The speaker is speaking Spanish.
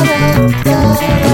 da, da, da.